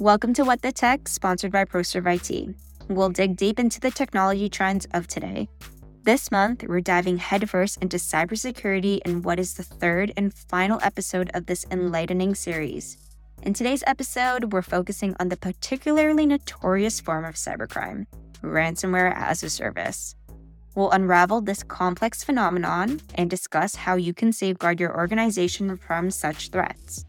Welcome to What the Tech, sponsored by ProServe IT. We'll dig deep into the technology trends of today. This month, we're diving headfirst into cybersecurity in what is the third and final episode of this enlightening series. In today's episode, we're focusing on the particularly notorious form of cybercrime ransomware as a service. We'll unravel this complex phenomenon and discuss how you can safeguard your organization from such threats.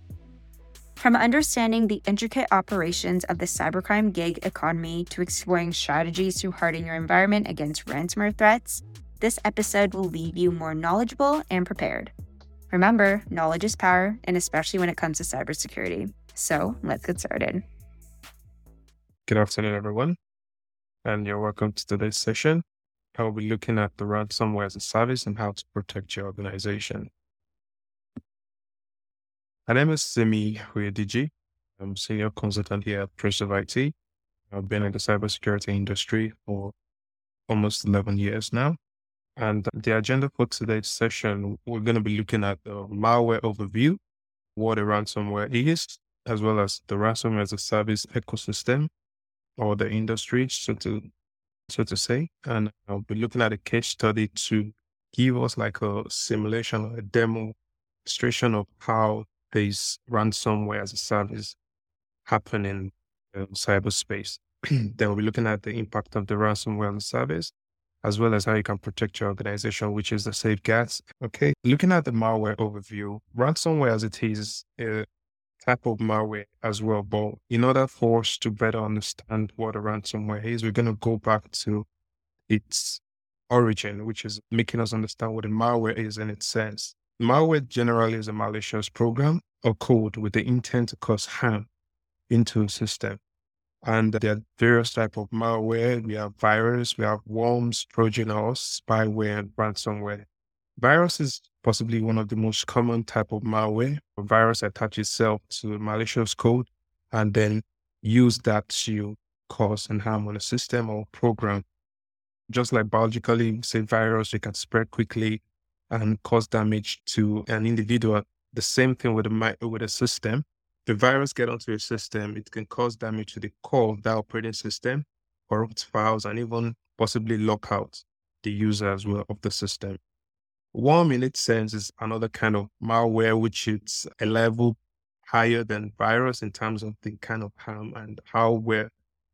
From understanding the intricate operations of the cybercrime gig economy to exploring strategies to harden your environment against ransomware threats, this episode will leave you more knowledgeable and prepared. Remember, knowledge is power, and especially when it comes to cybersecurity. So let's get started. Good afternoon, everyone, and you're welcome to today's session. I will be looking at the ransomware as a service and how to protect your organization. My name is Simi Huyediji. I'm senior consultant here at ProServe IT. I've been in the cybersecurity industry for almost 11 years now. And the agenda for today's session, we're going to be looking at the malware overview, what a ransomware is, as well as the ransomware as a service ecosystem or the industry, so to so to say. And I'll be looking at a case study to give us like a simulation or a demo demonstration of how this ransomware as a service happen in cyberspace. then we'll be looking at the impact of the ransomware on the service, as well as how you can protect your organization, which is the safe safeguards. Okay. Looking at the malware overview, ransomware as it is a type of malware as well. But in order for us to better understand what a ransomware is, we're going to go back to its origin, which is making us understand what a malware is in its sense. Malware generally is a malicious program or code with the intent to cause harm into a system. And there are various types of malware. We have virus, we have worms, Trojan horse, spyware, and ransomware. Virus is possibly one of the most common type of malware. A virus attaches itself to malicious code and then use that to cause and harm on a system or program. Just like biologically, say virus, it can spread quickly and cause damage to an individual. The same thing with a with a system. The virus get onto a system, it can cause damage to the core of that operating system, corrupt files, and even possibly lock out the user as well of the system. Worm in its sense is another kind of malware, which is a level higher than virus in terms of the kind of harm and how where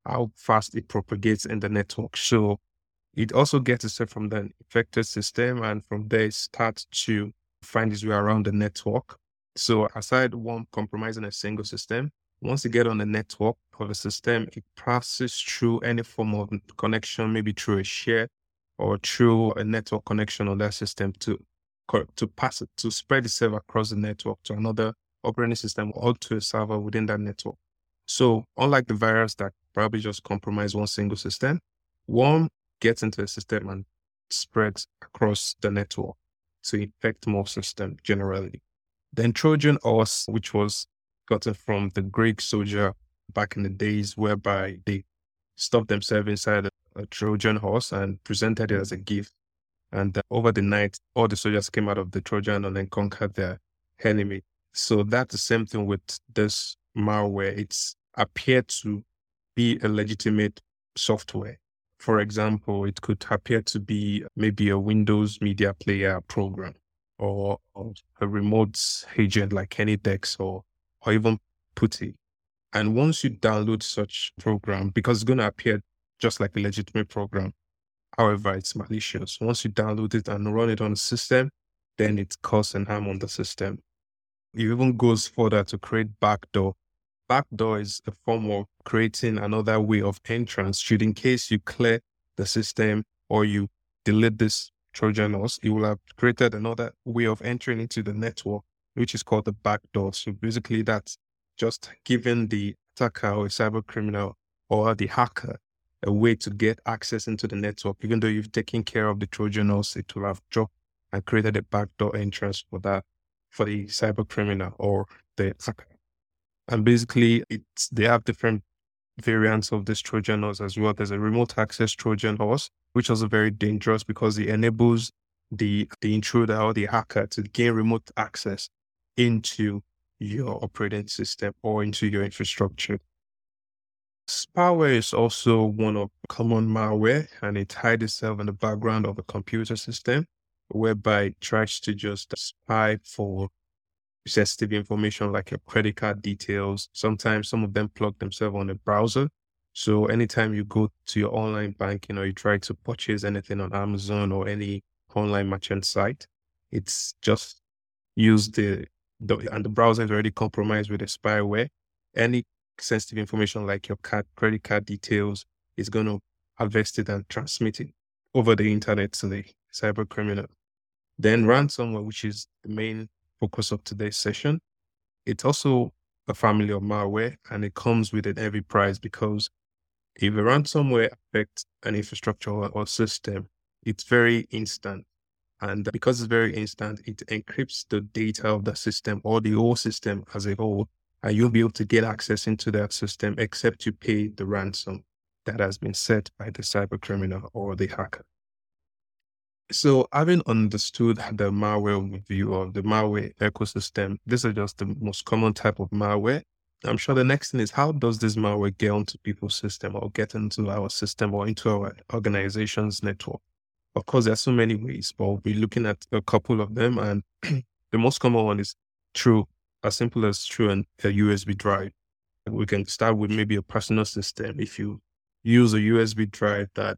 how fast it propagates in the network. So it also gets itself from the infected system, and from there starts to find its way around the network. So aside one compromising a single system, once you get on the network of a system, it passes through any form of connection, maybe through a share or through a network connection on that system to to pass it to spread itself across the network to another operating system or to a server within that network. So unlike the virus that probably just compromised one single system, worm gets into the system and spreads across the network to infect more systems generally. Then Trojan horse, which was gotten from the Greek soldier back in the days, whereby they stuffed themselves inside a, a Trojan horse and presented it as a gift. And uh, over the night, all the soldiers came out of the Trojan and then conquered their enemy. So that's the same thing with this malware. It's appeared to be a legitimate software for example, it could appear to be maybe a Windows media player program or, a remote agent like AnyDesk or, or even PuTTY. And once you download such program, because it's going to appear just like a legitimate program, however, it's malicious. Once you download it and run it on the system, then it causes harm on the system. It even goes further to create backdoor backdoor is a form of creating another way of entrance should in case you clear the system or you delete this Trojan horse, it will have created another way of entering into the network, which is called the backdoor. So basically that's just giving the attacker or a cyber criminal or the hacker a way to get access into the network. Even though you've taken care of the Trojan horse, it will have dropped and created a backdoor entrance for that for the cyber criminal or the attacker. And basically, it's they have different variants of this Trojan horse as well. There's a remote access Trojan horse, which is very dangerous because it enables the the intruder or the hacker to gain remote access into your operating system or into your infrastructure. Spyware is also one of common malware and it hides itself in the background of a computer system whereby it tries to just spy for sensitive information like your credit card details. Sometimes some of them plug themselves on a browser. So anytime you go to your online banking or you try to purchase anything on Amazon or any online merchant site, it's just use the, the and the browser is already compromised with a spyware. Any sensitive information like your card, credit card details is going to harvest it and transmit it over the internet to the cyber criminal. Then ransomware, which is the main focus of today's session, it's also a family of malware and it comes with an heavy price because if a ransomware affects an infrastructure or system, it's very instant. And because it's very instant, it encrypts the data of the system or the whole system as a whole and you'll be able to get access into that system except you pay the ransom that has been set by the cyber criminal or the hacker. So, having understood the malware overview of the malware ecosystem, these are just the most common type of malware. I'm sure the next thing is how does this malware get onto people's system or get into our system or into our organization's network? Of course, there are so many ways, but we'll be looking at a couple of them. And the most common one is through as simple as through an, a USB drive. We can start with maybe a personal system. If you use a USB drive that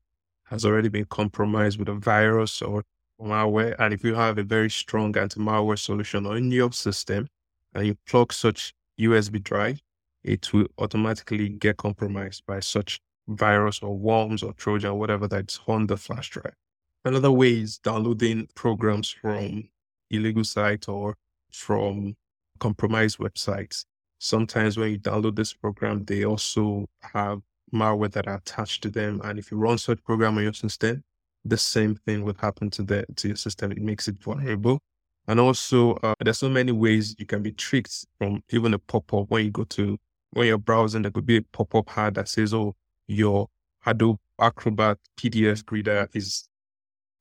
has already been compromised with a virus or malware, and if you have a very strong anti-malware solution on your system and you plug such USB drive, it will automatically get compromised by such virus or worms or Trojan, whatever that's on the flash drive. Another way is downloading programs from illegal sites or from compromised websites. Sometimes when you download this program, they also have malware that are attached to them. And if you run such program on your system, the same thing would happen to the to your system. It makes it vulnerable. And also, uh, there's so many ways you can be tricked from even a pop-up when you go to when you're browsing. There could be a pop-up ad that says, "Oh, your Adobe Acrobat PDF reader is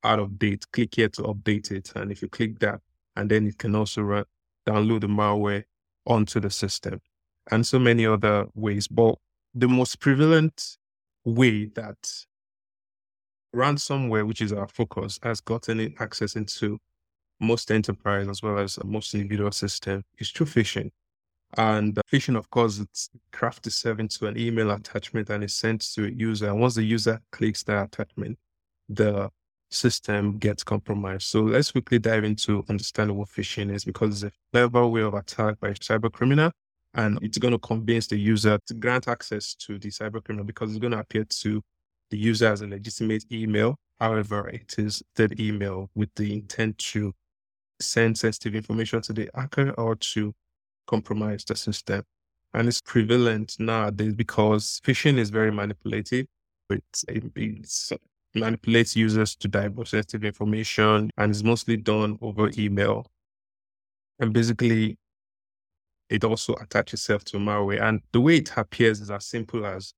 out of date. Click here to update it." And if you click that, and then it can also run download the malware onto the system, and so many other ways. But the most prevalent way that ransomware, which is our focus, has gotten access into most enterprise as well as most individual system is through phishing. And uh, phishing, of course, it's crafted itself into an email attachment and is sent to a user. And once the user clicks that attachment, the system gets compromised. So let's quickly dive into understanding what phishing is because it's a clever way of attack by a cyber criminal. And it's going to convince the user to grant access to the cyber criminal because it's going to appear to the user as a legitimate email. However, it is that email with the intent to send sensitive information to the hacker or to compromise the system. And it's prevalent nowadays because phishing is very manipulative. It's, it's manipulates users to divulge sensitive information and is mostly done over email. And basically, it also attaches itself to malware. And the way it appears is as simple as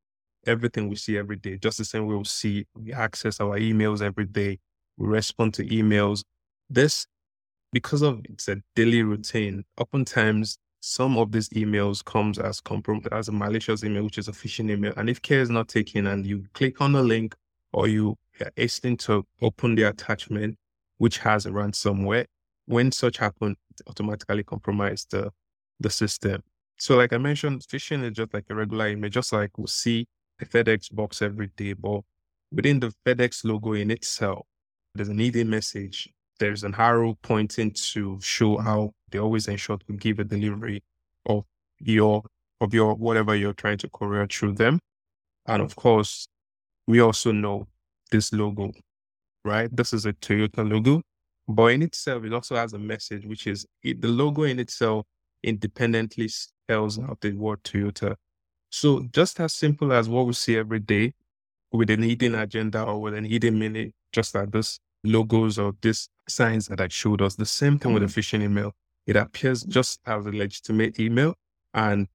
everything we see every day, just the same way we see, we access our emails every day, we respond to emails. This, because of it's a daily routine, oftentimes some of these emails comes as comprom- as a malicious email, which is a phishing email. And if care is not taken and you click on the link or you are hasten to open the attachment, which has a ransomware. When such happens, it automatically compromise the, the system. So, like I mentioned, phishing is just like a regular image, just like we see a FedEx box every day, but within the FedEx logo in itself, there's an hidden message. There's an arrow pointing to show how they always ensure to give a delivery of your of your whatever you're trying to courier through them. And of course, we also know this logo, right? This is a Toyota logo, but in itself, it also has a message, which is it, the logo in itself independently spells out the word Toyota. So just as simple as what we see every day with an hidden agenda or with an hidden meaning, just like this logos or these signs that I showed us, the same thing mm-hmm. with a phishing email. It appears just as a legitimate email. And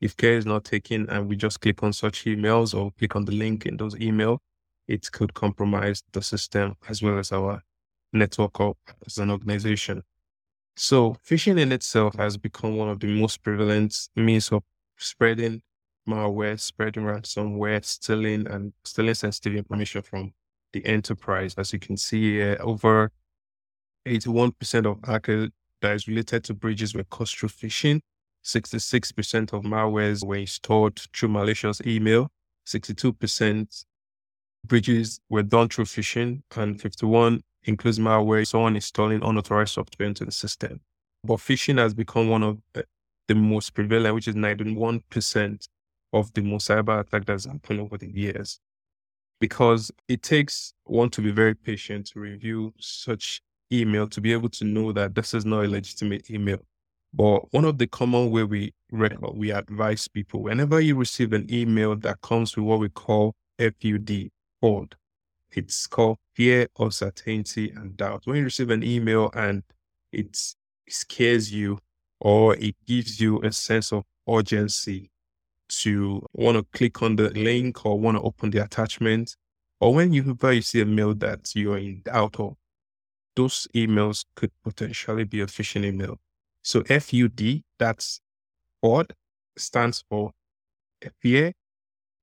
if care is not taken and we just click on such emails or click on the link in those emails, it could compromise the system as well as our network or as an organization. So phishing in itself has become one of the most prevalent means of spreading malware, spreading ransomware, stealing and stealing sensitive information from the enterprise. As you can see here, over 81% of hackers that is related to breaches were caused through phishing. 66% of malwares were installed through malicious email. 62% breaches were done through phishing, and 51 includes malware, someone installing unauthorized software into the system. But phishing has become one of eh, the most prevalent, which is 91% of the most cyber attack that's happened over the years. Because it takes one to be very patient to review such email to be able to know that this is not a legitimate email. But one of the common way we record, we advise people whenever you receive an email that comes with what we call FUD, FUD, it's called fear, uncertainty, and doubt. When you receive an email and it scares you or it gives you a sense of urgency to want to click on the link or want to open the attachment, or when you, you see a mail that you're in doubt of, those emails could potentially be a phishing email. So FUD, that's FUD, stands for fear,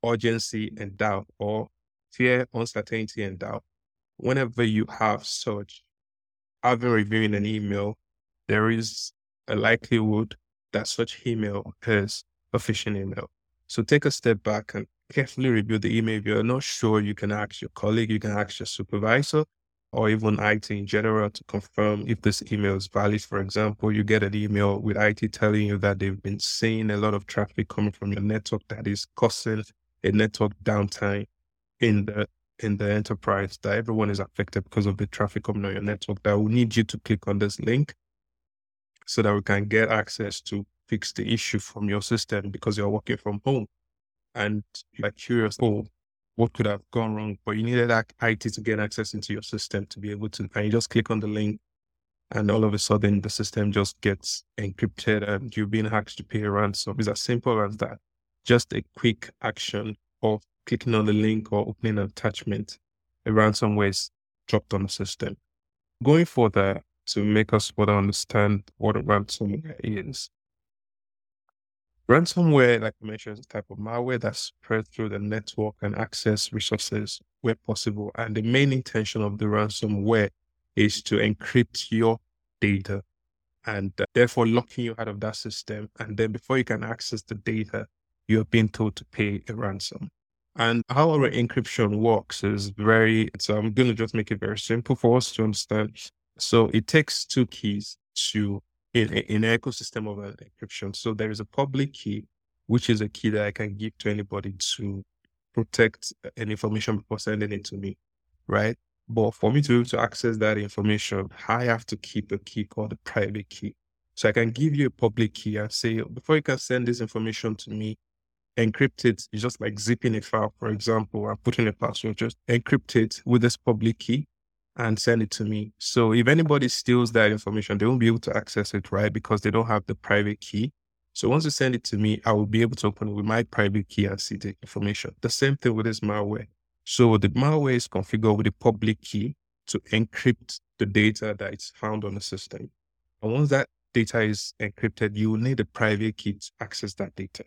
urgency, and doubt, or fear, uncertainty, and doubt. Whenever you have such, having reviewing an email, there is a likelihood that such email is a phishing email. So take a step back and carefully review the email. If you're not sure, you can ask your colleague, you can ask your supervisor, or even IT in general to confirm if this email is valid. For example, you get an email with IT telling you that they've been seeing a lot of traffic coming from your network that is causing a network downtime in the in the enterprise that everyone is affected because of the traffic coming on your network that will need you to click on this link so that we can get access to fix the issue from your system because you're working from home and you're curious, oh, what could have gone wrong? But you needed IT to get access into your system to be able to, and you just click on the link and all of a sudden the system just gets encrypted and you've been hacked to pay a ransom. It's as simple as that. Just a quick action of clicking on the link or opening an attachment, a ransomware is dropped on the system. Going further to make us better understand what a ransomware is. Ransomware, like I mentioned, is a type of malware that spread through the network and access resources where possible. And the main intention of the ransomware is to encrypt your data and uh, therefore locking you out of that system. And then before you can access the data, you're being told to pay a ransom. And how our encryption works is very, so I'm um, going to just make it very simple for us to understand. So it takes two keys to, in, in an ecosystem of encryption. So there is a public key, which is a key that I can give to anybody to protect uh, an information before sending it to me, right? But for me to be able to access that information, I have to keep a key called a private key. So I can give you a public key and say, before you can send this information to me, encrypt it. It's just like zipping a file, for example, or putting a password, just encrypt it with this public key and send it to me. So if anybody steals that information, they won't be able to access it, right? Because they don't have the private key. So once you send it to me, I will be able to open it with my private key and see the information. The same thing with this malware. So the malware is configured with a public key to encrypt the data that is found on the system. And once that data is encrypted, you will need a private key to access that data.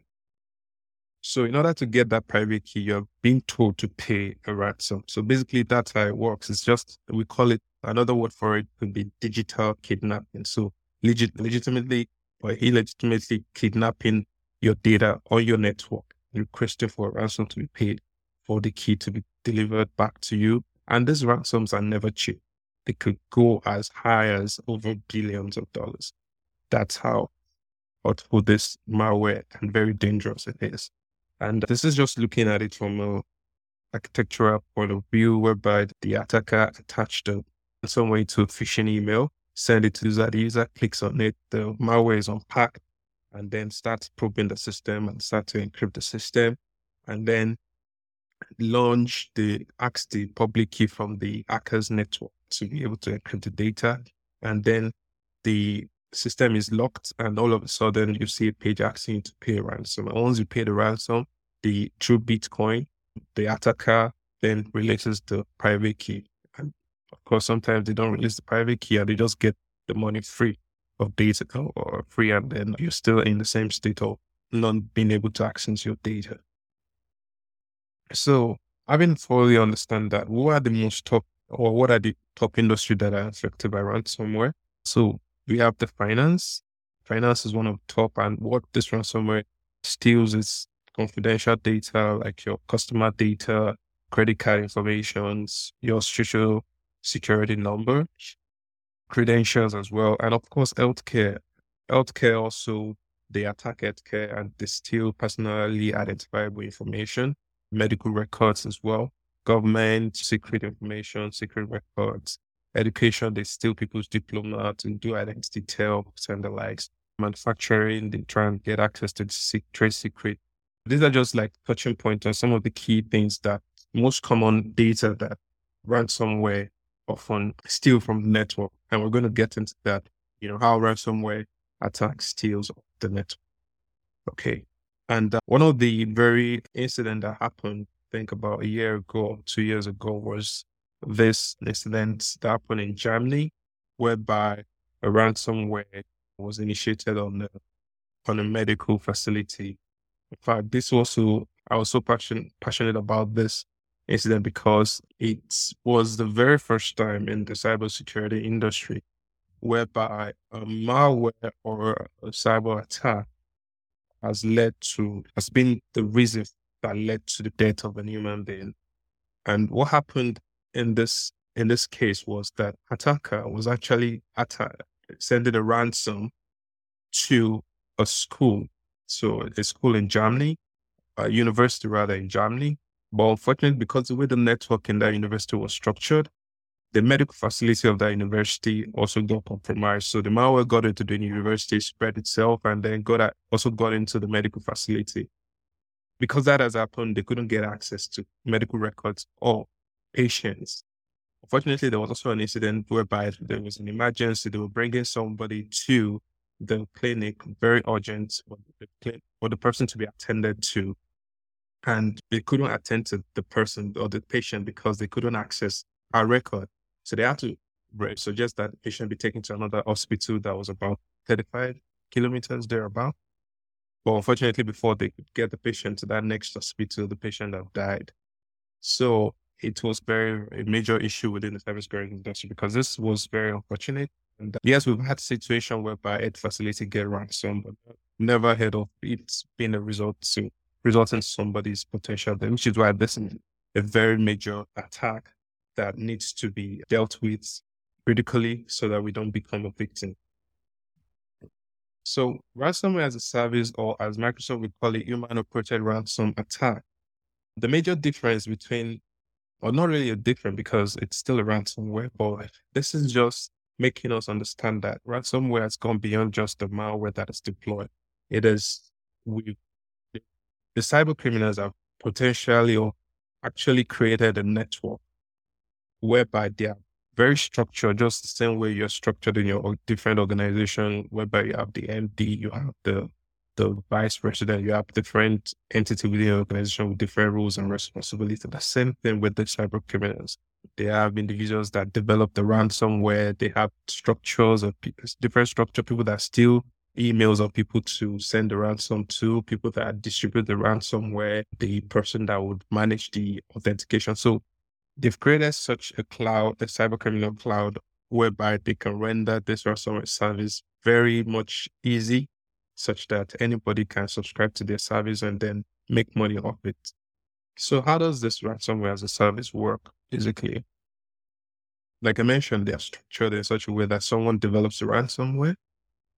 So in order to get that private key, you're being told to pay a ransom. So basically that's how it works. It's just, we call it, another word for it could be digital kidnapping. So legit, legitimately or illegitimately kidnapping your data on your network, requesting for a ransom to be paid for the key to be delivered back to you. And these ransoms are never cheap. They could go as high as over billions of dollars. That's how powerful this malware and very dangerous it is. And this is just looking at it from a architectural point of view, whereby the attacker attached a, some way to a phishing email, send it to the user, the user clicks on it, the malware is unpacked, and then starts probing the system and start to encrypt the system, and then launch the ask the public key from the hacker's network to be able to encrypt the data, and then the system is locked and all of a sudden you see a page asking you to pay a ransom. And once you pay the ransom, the true Bitcoin, the attacker then releases the private key. And of course, sometimes they don't release the private key and they just get the money free of data or free and then you're still in the same state of not being able to access your data. So having fully understand that, what are the most top or what are the top industry that are affected by ransomware? So we have the finance. Finance is one of top, and what this ransomware steals is confidential data like your customer data, credit card information, your social security number, credentials as well, and of course healthcare. Healthcare also they attack healthcare and they steal personally identifiable information, medical records as well, government secret information, secret records, education, they steal people's diploma to do identity theft and the likes. Manufacturing, they try and get access to trade secret. These are just like touching points on some of the key things that most common data that ransomware often steal from the network. And we're going to get into that, you know, how ransomware attacks steals the network. Okay. And uh, one of the very incident that happened, I think about a year ago, two years ago, was this incident that happened in Germany, whereby a ransomware was initiated on the on a medical facility. In fact, this was also I was so passionate passionate about this incident because it was the very first time in the cybersecurity industry whereby a malware or a cyber attack has led to has been the reason that led to the death of a human being. And what happened in this in this case was that attacker was actually attack, sending a ransom to a school. So a school in Germany, a university rather in Germany. But unfortunately, because the way the network in that university was structured, the medical facility of that university also got compromised. So the malware got into the university, spread itself, and then got also got into the medical facility. Because that has happened, they couldn't get access to medical records or patients. Unfortunately, there was also an incident whereby there was an emergency. They were bringing somebody to the clinic, very urgent, for the, for the person to be attended to. And they couldn't attend to the person or the patient because they couldn't access our record. So they had to suggest that the patient be taken to another hospital that was about 35 kilometers thereabout. But unfortunately, before they could get the patient to that next hospital, the patient had died. So it was very a major issue within the cybersecurity industry because this was very unfortunate. And yes, we've had a situation whereby a facility get ransom, but never heard of it being a result to result in somebody's potential which is why this is a very major attack that needs to be dealt with critically so that we don't become a victim. So ransomware as a service, or as Microsoft would call it, human operated ransom attack. The major difference between or not really a different because it's still a ransomware, but this is just making us understand that ransomware has gone beyond just the malware that is deployed. It is we the cyber criminals have potentially or actually created a network whereby they are very structured, just the same way you're structured in your different organization, whereby you have the MD, you have the the vice president, you have different entity within your organization with different rules and responsibilities. The same thing with the cyber criminals. They have individuals that develop the ransomware. They have structures of different structure, people that steal emails of people to send the ransom to, people that distribute the ransomware, the person that would manage the authentication. So they've created such a cloud, a cyber criminal cloud, whereby they can render this ransomware service very much easy such that anybody can subscribe to their service and then make money off it. So how does this ransomware as a service work? Basically, like I mentioned, they are structured in such a way that someone develops a ransomware.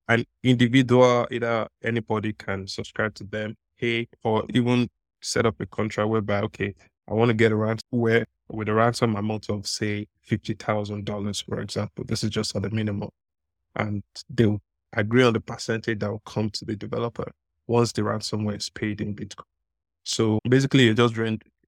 An individual, either anybody can subscribe to them, hey, or even set up a contract whereby, okay, I want to get a ransomware with a ransom amount of say fifty thousand dollars, for example. This is just at the minimum. And they'll agree on the percentage that will come to the developer once the ransomware is paid in Bitcoin. So basically, you're just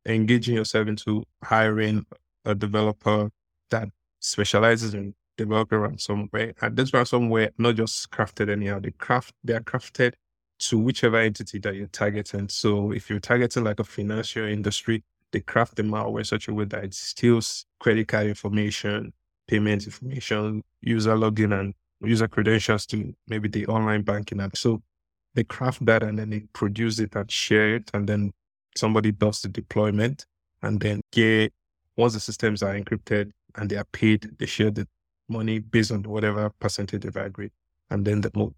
engaging yourself into hiring a developer that specializes in developing ransomware. And this ransomware not just crafted anyhow; they craft they are crafted to whichever entity that you're targeting. So if you're targeting like a financial industry, they craft the malware in such a way that it steals credit card information, payment information, user login and user credentials to maybe the online banking app. So they craft that and then they produce it and share it. And then somebody does the deployment. And then get, once the systems are encrypted and they are paid, they share the money based on whatever percentage they've agreed. And then the move.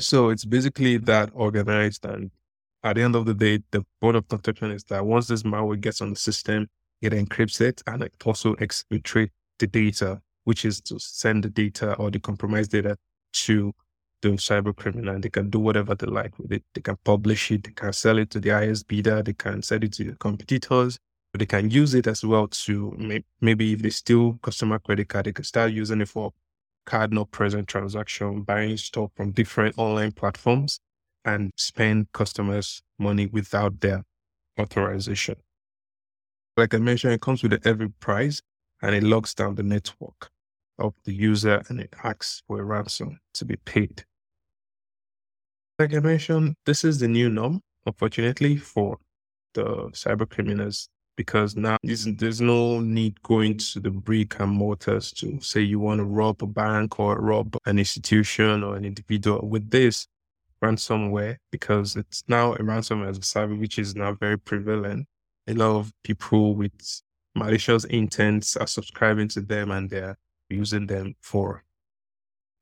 So it's basically that organized. And at the end of the day, the board of protection is that once this malware gets on the system, it encrypts it and it also exfiltrates the data, which is to send the data or the compromised data to the cyber criminal. And they can do whatever they like with it. They can publish it, they can sell it to the highest bidder, they can sell it to the competitors. They can use it as well to maybe if they steal customer credit card, they can start using it for card not present transaction, buying stuff from different online platforms and spend customers' money without their authorization. Like I mentioned, it comes with heavy price and it locks down the network of the user and it asks for a ransom to be paid. Like I mentioned, this is the new norm, unfortunately, for the cyber criminals because now there's no need going to the brick and mortars to say you want to rob a bank or rob an institution or an individual with this ransomware because it's now a ransomware as a cyber which is now very prevalent. A lot of people with malicious intents are subscribing to them and they're using them for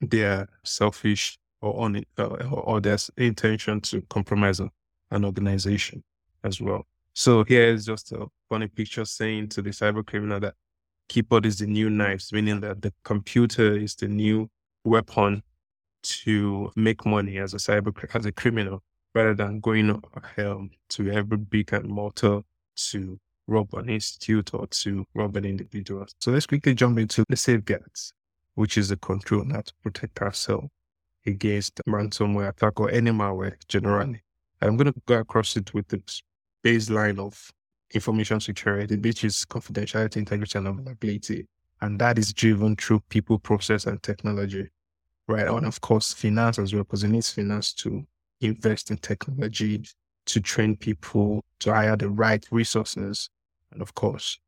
their selfish or on uh, or their intention to compromise an organization as well. So here is just a funny picture saying to the cyber criminal that keyboard is the new knives, meaning that the computer is the new weapon to make money as a cyber as a criminal, rather than going um, to every big and mortar to rob an institute or to rob an individual. So let's quickly jump into the safeguards, which is the control now to protect ourselves against ransomware attack or any malware generally. I'm going to go across it with the baseline of information security, which is confidentiality, integrity, and availability. And that is driven through people, process, and technology, right? And of course, finance as well, because it needs finance to invest in technology, to train people, to hire the right resources, and of course,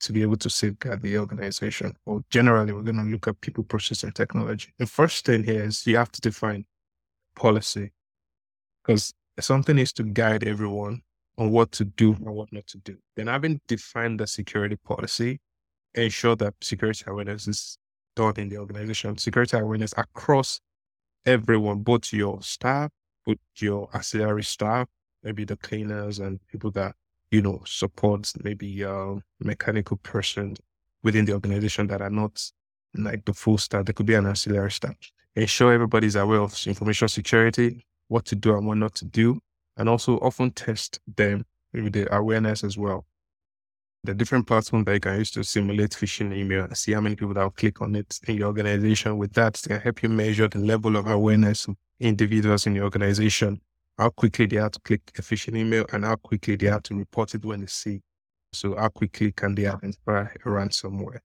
to be able to safeguard the organization. Well, generally, we're going to look at people, process, and technology. The first thing here is you have to define policy because something needs to guide everyone on what to do and what not to do. Then having defined the security policy, ensure that security awareness is done in the organization. Security awareness across everyone, both your staff, both your auxiliary staff, maybe the cleaners and people that, you know, support maybe uh, mechanical person within the organization that are not like the full staff. There could be an ancillary staff. Ensure everybody's aware of information security, what to do and what not to do and also often test them with the awareness as well. The different platforms that you can use to simulate phishing email and see how many people that will click on it in your organization. With that, it can help you measure the level of awareness of individuals in your organization, how quickly they have to click a phishing email and how quickly they have to report it when they see. So how quickly can they identify a ransomware?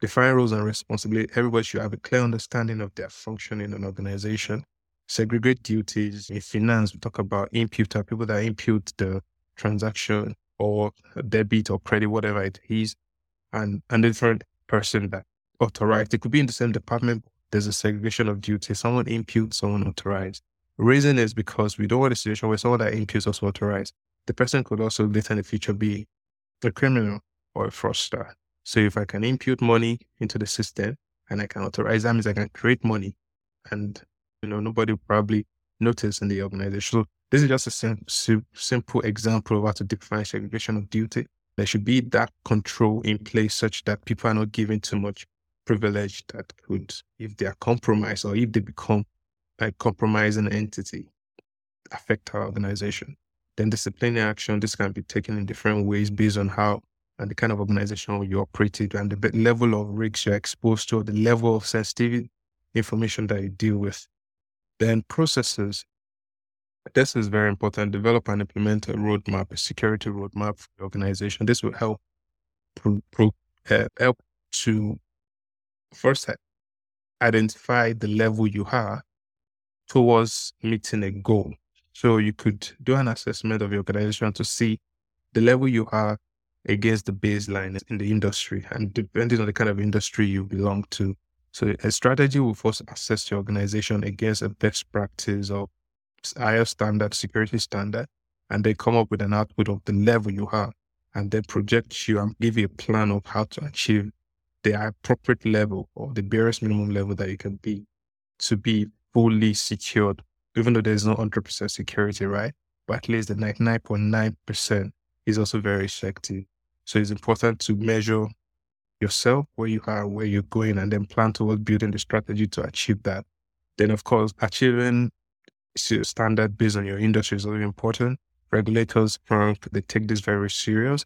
Define roles and responsibility. Everybody should have a clear understanding of their function in an organization segregate duties. In finance, we talk about imputer, people that impute the transaction or debit or credit, whatever it is, and a different person that authorized. It could be in the same department. There's a segregation of duties. Someone imputes, someone authorized. Reason is because we don't want a situation where someone that imputes also authorized. The person could also later in the future be a criminal or a fraudster. So if I can impute money into the system and I can authorize, that means I can create money and you know, nobody probably notice in the organization. So this is just a sim- sim- simple example of how to define segregation of duty. There should be that control in place such that people are not given too much privilege that could, if they are compromised or if they become a compromising entity, affect our organization. Then disciplinary action, this can be taken in different ways based on how and the kind of organization you operated and the level of risks you're exposed to, the level of sensitive information that you deal with. Then processes. This is very important. Develop and implement a roadmap, a security roadmap for the organization. This will help pro, pro, uh, help to first identify the level you are towards meeting a goal. So you could do an assessment of your organization to see the level you are against the baseline in the industry. And depending on the kind of industry you belong to, so a strategy will first assess your organization against a best practice or higher standard, security standard, and they come up with an output of the level you have and then project you and give you a plan of how to achieve the appropriate level or the barest minimum level that you can be to be fully secured, even though there's no 100% security, right? But at least the 99.9% is also very effective. So it's important to measure yourself, where you are, where you're going, and then plan towards building the strategy to achieve that. Then, of course, achieving standard based on your industry is very important. Regulators, they take this very serious.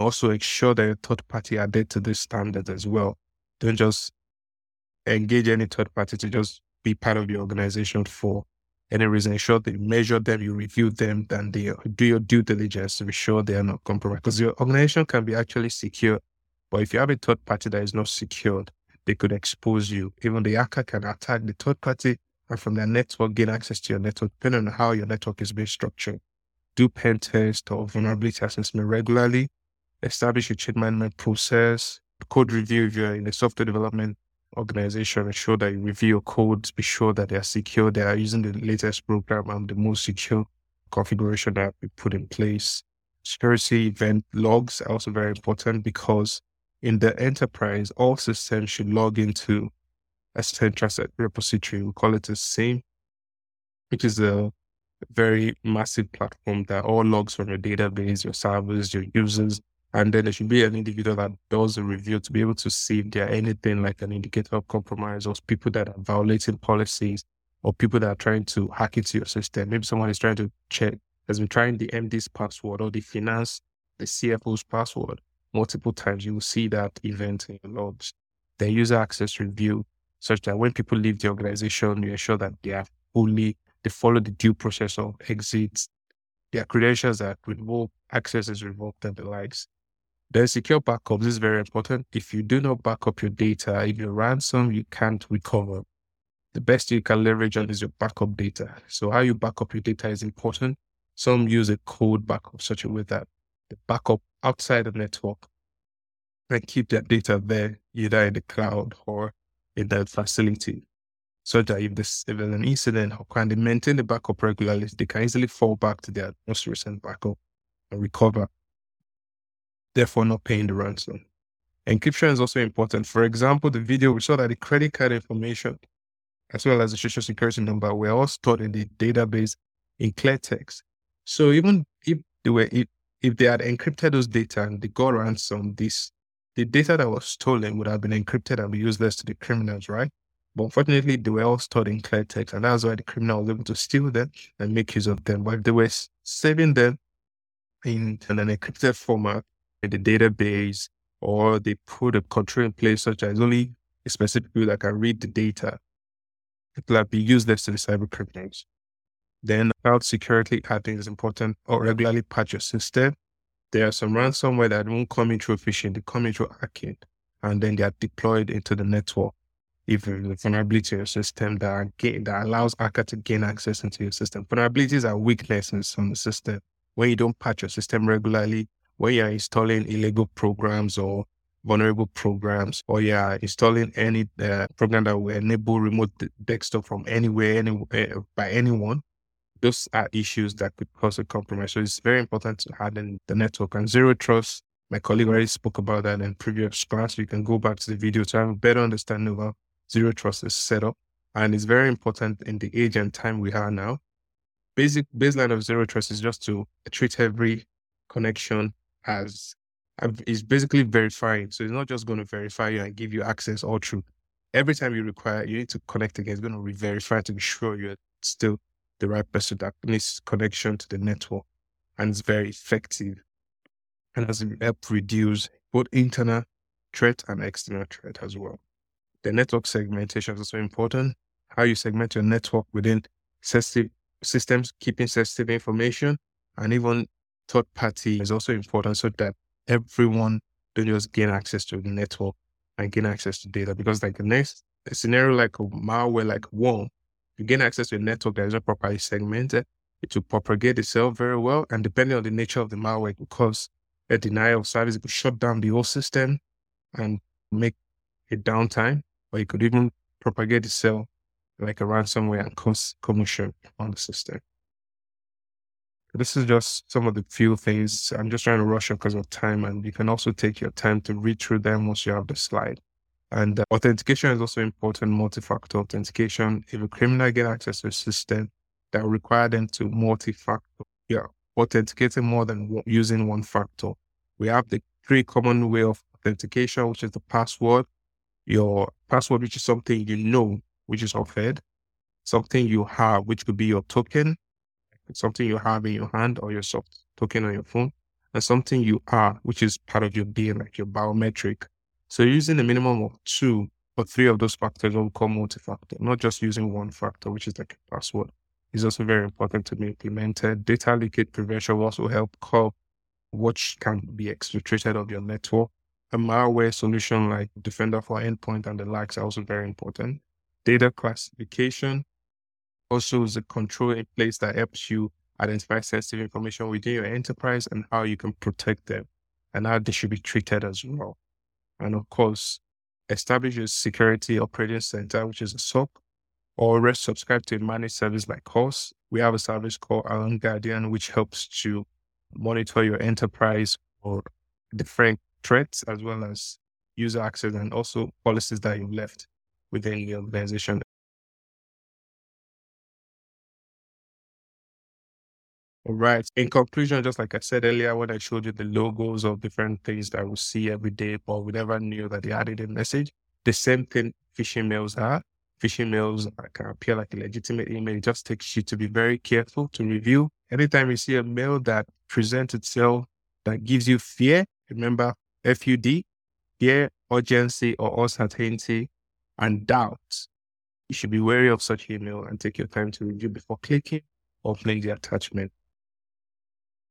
Also, ensure that your third party adhere to this standard as well. Don't just engage any third party to just be part of your organization for any reason. Ensure that you measure them, you review them, then they do your due diligence to be sure they are not compromised. Because your organization can be actually secure, but if you have a third party that is not secured, they could expose you. Even the hacker can attack the third party and from their network gain access to your network, depending on how your network is being structured. Do pen test or vulnerability assessment regularly. Establish your change management process. Code review if you're in a software development organization. Ensure that you review your codes. Be sure that they are secure. They are using the latest program and the most secure configuration that we put in place. Security event logs are also very important because in the enterprise, all systems should log into a central repository. We call it a SIEM, which is a very massive platform that all logs from your database, your servers, your users, and then there should be an individual that does a review to be able to see if there are anything like an indicator of compromise or people that are violating policies or people that are trying to hack into your system. Maybe someone is trying to check, has been trying the MD's password or the finance, the CFO's password multiple times. You will see that event in your logs. The user access review, such that when people leave the organization, you ensure that they are fully, they follow the due process of exits, their credentials are revoked, access is revoked, and the likes. Then secure backups is very important. If you do not back up your data, if you ransom, you can't recover. The best you can leverage on is your backup data. So how you back up your data is important. Some use a code backup such a way that the backup outside the network and keep that data there, either in the cloud or in that facility. So that if, this, if there's an incident, how can they maintain the backup regularly? They can easily fall back to their most recent backup and recover therefore not paying the ransom. Encryption is also important. For example, the video, we saw that the credit card information, as well as the social security number, were all stored in the database in clear text. So even if they were, if, if they had encrypted those data and they got ransom, this the data that was stolen would have been encrypted and be useless to the criminals, right? But unfortunately, they were all stored in clear text, and that's why the criminal was able to steal them and make use of them. But if they were saving them in, in an encrypted format, in the database or they put a control in place such as only a specific people that can read the data. It will be useless to the cyber criminals. Then cloud security, I think is important or regularly patch your system. There are some ransomware that won't come in through phishing, they come in through hacking, and then they are deployed into the network. If a vulnerability in your system that, gain, that allows hacker to gain access into your system. Vulnerabilities are weaknesses on the system. When you don't patch your system regularly, when you're installing illegal programs or vulnerable programs, or you're installing any uh, program that will enable remote desktop from anywhere, anywhere uh, by anyone, those are issues that could cause a compromise. So it's very important to harden the network. And zero trust, my colleague already spoke about that in previous class. You can go back to the video to have a better understanding of how zero trust is set up. And it's very important in the age and time we are now. Basic baseline of zero trust is just to treat every connection as is basically verifying. So it's not just going to verify you and give you access all through. Every time you require, you need to connect again. It's going to re-verify to be sure you're still the right person that needs connection to the network. And it's very effective. And has helped reduce both internal threat and external threat as well. The network segmentation is also important. How you segment your network within sensitive systems, keeping sensitive information, and even third party is also important so that everyone don't just gain access to the network and gain access to data. Because like the next scenario like a malware like worm, you gain access to a network that is not properly segmented, it will propagate itself very well. And depending on the nature of the malware, it will cause a denial of service, it could shut down the whole system and make a downtime, or it could even propagate itself like a ransomware and cause commotion on the system. This is just some of the few things. I'm just trying to rush up because of time, and you can also take your time to read through them once you have the slide. And uh, authentication is also important, multi-factor authentication. If a criminal get access to a system that will require them to multi-factor, yeah, authenticating more than one, using one factor. We have the three common way of authentication, which is the password, your password, which is something you know, which is offered, something you have, which could be your token, something you have in your hand or your soft token on your phone, and something you are, which is part of your being, like your biometric. So using a minimum of two or three of those factors will call multi-factor, not just using one factor, which is like a password, is also very important to be implemented. Data leakage prevention will also help curb what can be exfiltrated of your network. A malware solution like Defender for Endpoint and the likes are also very important. Data classification also is a control in place that helps you identify sensitive information within your enterprise and how you can protect them and how they should be treated as well. And of course, establish a security operating center, which is a SOC, or rest subscribe to a managed service like us. We have a service called Alarm Guardian, which helps to monitor your enterprise or different threats as well as user access and also policies that you've left within the organization. All right. In conclusion, just like I said earlier, when I showed you the logos of different things that we see every day, but we never knew that they added a message. The same thing phishing mails are. Phishing mails can appear like a legitimate email. It just takes you to be very careful to review. Anytime you see a mail that presents itself that gives you fear, remember FUD, fear, urgency, or uncertainty, and doubt. You should be wary of such email and take your time to review before clicking or playing the attachment.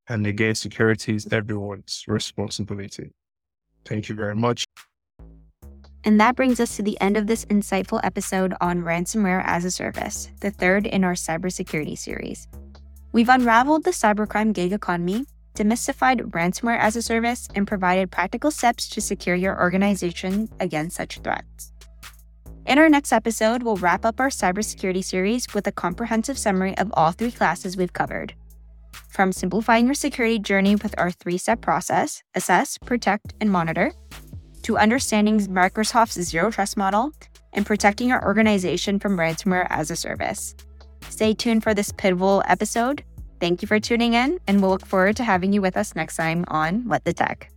And again, security is everyone's responsibility. Thank you very much. And that brings us to the end of this insightful episode on ransomware as a service, the third in our cybersecurity series. We've unraveled the cybercrime gig economy, demystified ransomware as a service, and provided practical steps to secure your organization against such threats. In our next episode, we'll wrap up our cybersecurity series with a comprehensive summary of all three classes we've covered from simplifying your security journey with our three step process assess, protect, and monitor, to understanding Microsoft's zero trust model and protecting your organization from ransomware as a service. Stay tuned for this pivotal episode. Thank you for tuning in, and we'll look forward to having you with us next time on What the Tech.